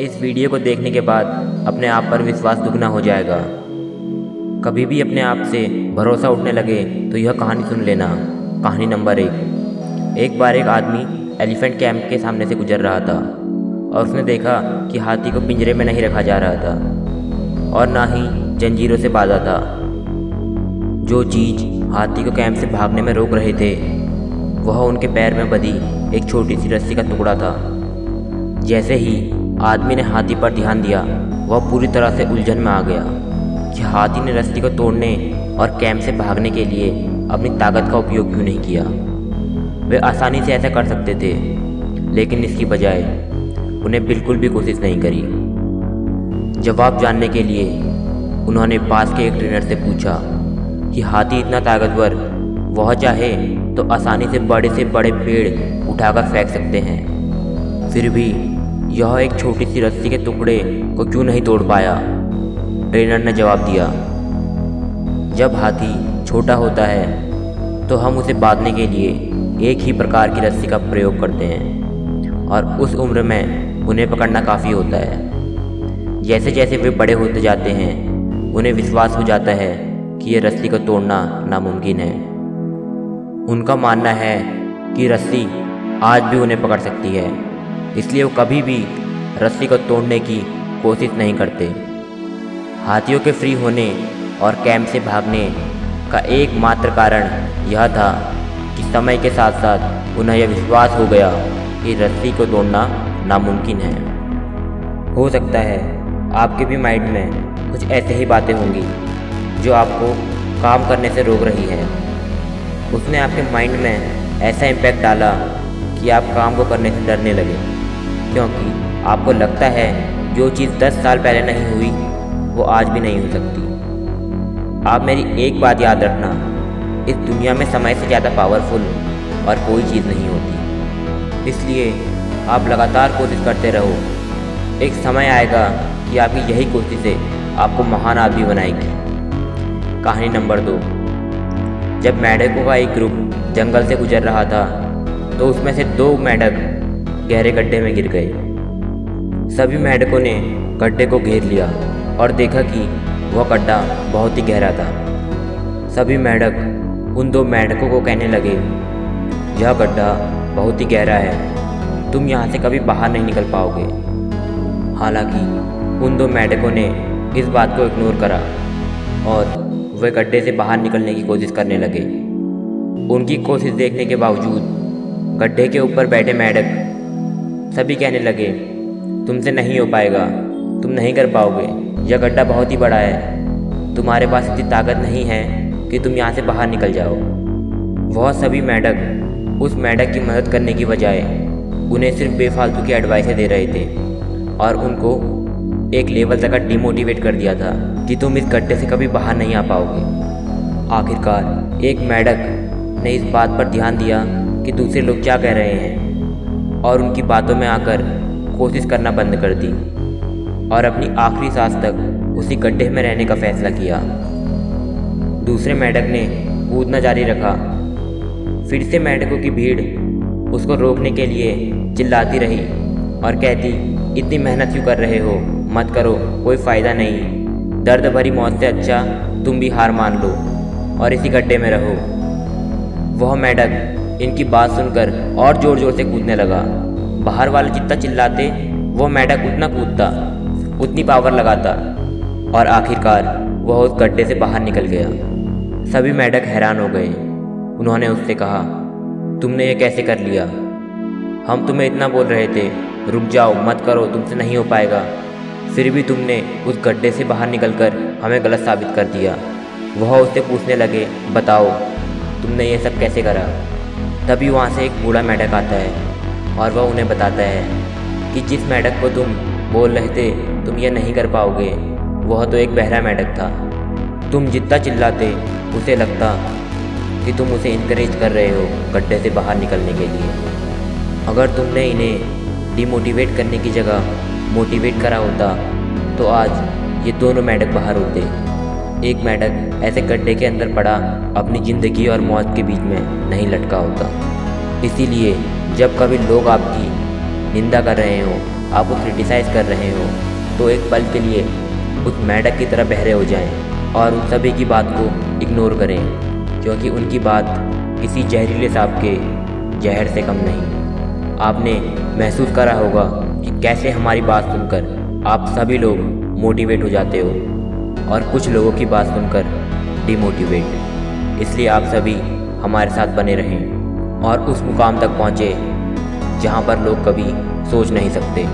इस वीडियो को देखने के बाद अपने आप पर विश्वास दुगना हो जाएगा। कभी भी अपने आप से भरोसा उठने लगे तो यह कहानी सुन लेना। कहानी नंबर एक। एक बार एक आदमी एलिफेंट कैंप के सामने से गुजर रहा था और उसने देखा कि हाथी को पिंजरे में नहीं रखा जा रहा था और ना ही जंजीरों से बाधा था। जो चीज़ हाथी को कैंप से भागने में रोक रहे थे, वह उनके पैर में बधी एक छोटी सी रस्सी का टुकड़ा था। जैसे ही आदमी ने हाथी पर ध्यान दिया। वह पूरी तरह से उलझन में आ गया। कि हाथी ने रस्सी को तोड़ने और कैंप से भागने के लिए अपनी ताकत का उपयोग क्यों नहीं किया? वे आसानी से ऐसा कर सकते थे, लेकिन इसकी बजाय उन्हें बिल्कुल भी कोशिश नहीं करी। जवाब जानने के लिए उन्होंने पास के एक ट्रेनर से पूछा कि हाथी इतना ताकतवर, वह चाहे तो आसानी से बड़े से बड़े पेड़ उठाकर फेंक सकते हैं। फिर भी यह एक छोटी सी रस्सी के टुकड़े को क्यों नहीं तोड़ पाया? ट्रेनर ने जवाब दिया, जब हाथी छोटा होता है तो हम उसे बांधने के लिए एक ही प्रकार की रस्सी का प्रयोग करते हैं, और उस उम्र में उन्हें पकड़ना काफ़ी होता है। जैसे जैसे वे बड़े होते जाते हैं, उन्हें विश्वास हो जाता है कि यह रस्सी को तोड़ना नामुमकिन है। उनका मानना है कि रस्सी आज भी उन्हें पकड़ सकती है। इसलिए वो कभी भी रस्सी को तोड़ने की कोशिश नहीं करते। हाथियों के फ्री होने और कैंप से भागने का एकमात्र कारण यह था कि समय के साथ साथ उन्हें यह विश्वास हो गया कि रस्सी को तोड़ना नामुमकिन है। हो सकता है आपके भी माइंड में कुछ ऐसे ही बातें होंगी जो आपको काम करने से रोक रही है। उसने आपके माइंड में ऐसा इम्पैक्ट डाला कि आप काम को करने से डरने लगे। क्योंकि आपको लगता है जो चीज़ दस साल पहले नहीं हुई, वो आज भी नहीं हो सकती। आप मेरी एक बात याद रखना, इस दुनिया में समय से ज़्यादा पावरफुल और कोई चीज़ नहीं होती। इसलिए आप लगातार कोशिश करते रहो। एक समय आएगा कि आपकी यही कोशिशें आपको महान आदमी बनाएगी। कहानी नंबर दो। जब मेढकों का एक ग्रुप जंगल से गुजर रहा था तो उसमें से दो मेढक गहरे गड्ढे में गिर गए। सभी मेढकों ने गड्ढे को घेर लिया और देखा कि वह गड्ढा बहुत ही गहरा था। सभी मेढक उन दो मेढकों को कहने लगे, यह गड्ढा बहुत ही गहरा है। तुम यहाँ से कभी बाहर नहीं निकल पाओगे। हालाँकि उन दो मेढकों ने इस बात को इग्नोर करा और वे गड्ढे से बाहर निकलने की कोशिश करने लगे। उनकी कोशिश देखने के बावजूद गड्ढे के ऊपर बैठे मेढक सभी कहने लगे, तुमसे नहीं हो पाएगा। तुम नहीं कर पाओगे। यह गड्ढा बहुत ही बड़ा है। तुम्हारे पास इतनी ताकत नहीं है कि तुम यहाँ से बाहर निकल जाओ। वह सभी मैडक उस मैडक की मदद करने की बजाय, उन्हें सिर्फ़ बेफालतू की एडवाइसें दे रहे थे और उनको एक लेवल तक डिमोटिवेट कर दिया था कि तुम इस गड्ढे से कभी बाहर नहीं आ पाओगे। आखिरकार, एक मैडक ने इस बात पर ध्यान दिया कि दूसरे लोग क्या कह रहे हैं। और उनकी बातों में आकर कोशिश करना बंद कर दी और अपनी आखिरी सांस तक उसी गड्ढे में रहने का फैसला किया। दूसरे मेढक ने कूदना जारी रखा। फिर से मेढकों की भीड़ उसको रोकने के लिए चिल्लाती रही और कहती, इतनी मेहनत क्यों कर रहे हो? मत करो, कोई फ़ायदा नहीं। दर्द भरी मौत से अच्छा तुम भी हार मान लो और इसी गड्ढे में रहो। वह मेढक इनकी बात सुनकर और ज़ोर ज़ोर से कूदने लगा। बाहर वाले जितना चिल्लाते वह मैडक उतना कूदता, उतनी पावर लगाता और आखिरकार वह उस गड्ढे से बाहर निकल गया। सभी मैडक हैरान हो गए। उन्होंने उससे कहा, तुमने ये कैसे कर लिया? हम तुम्हें इतना बोल रहे थे। रुक जाओ, मत करो, तुमसे नहीं हो पाएगा। फिर भी तुमने उस गड्ढे से बाहर निकलकर हमें गलत साबित कर दिया। वह उससे पूछने लगे, बताओ, तुमने ये सब कैसे करा? तभी वहाँ से एक बूढ़ा मेढक आता है और वह उन्हें बताता है कि जिस मेढक को तुम बोल रहे थे, तुम ये नहीं कर पाओगे। वह तो एक बहरा मेढक था। तुम जितना चिल्लाते, उसे लगता कि तुम उसे इनक्रेज कर रहे हो गड्ढे से बाहर निकलने के लिए। अगर तुमने इन्हें डिमोटिवेट करने की जगह मोटिवेट करा होता तो आज ये दोनों मेढक बाहर होते। एक मेढक ऐसे गड्ढे के अंदर पड़ा, अपनी ज़िंदगी और मौत के बीच में नहीं लटका होता। इसीलिए जब कभी लोग आपकी निंदा कर रहे हो, आप वो क्रिटिसाइज़ कर रहे हो तो एक पल के लिए उस मेढक की तरह बहरे हो जाएँ और उन सभी की बात को इग्नोर करें, क्योंकि उनकी बात किसी जहरीले सांप के जहर से कम नहीं। आपने महसूस करा होगा कि कैसे हमारी बात सुनकर आप सभी लोग मोटिवेट हो जाते हो। और कुछ लोगों की बात सुनकर डिमोटिवेट इसलिए आप सभी हमारे साथ बने रहें और उस मुकाम तक पहुँचे जहाँ पर लोग कभी सोच नहीं सकते।